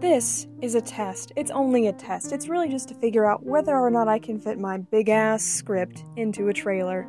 This is a test. It's only a test. It's really just to figure out whether or not I can fit my big ass script into a trailer.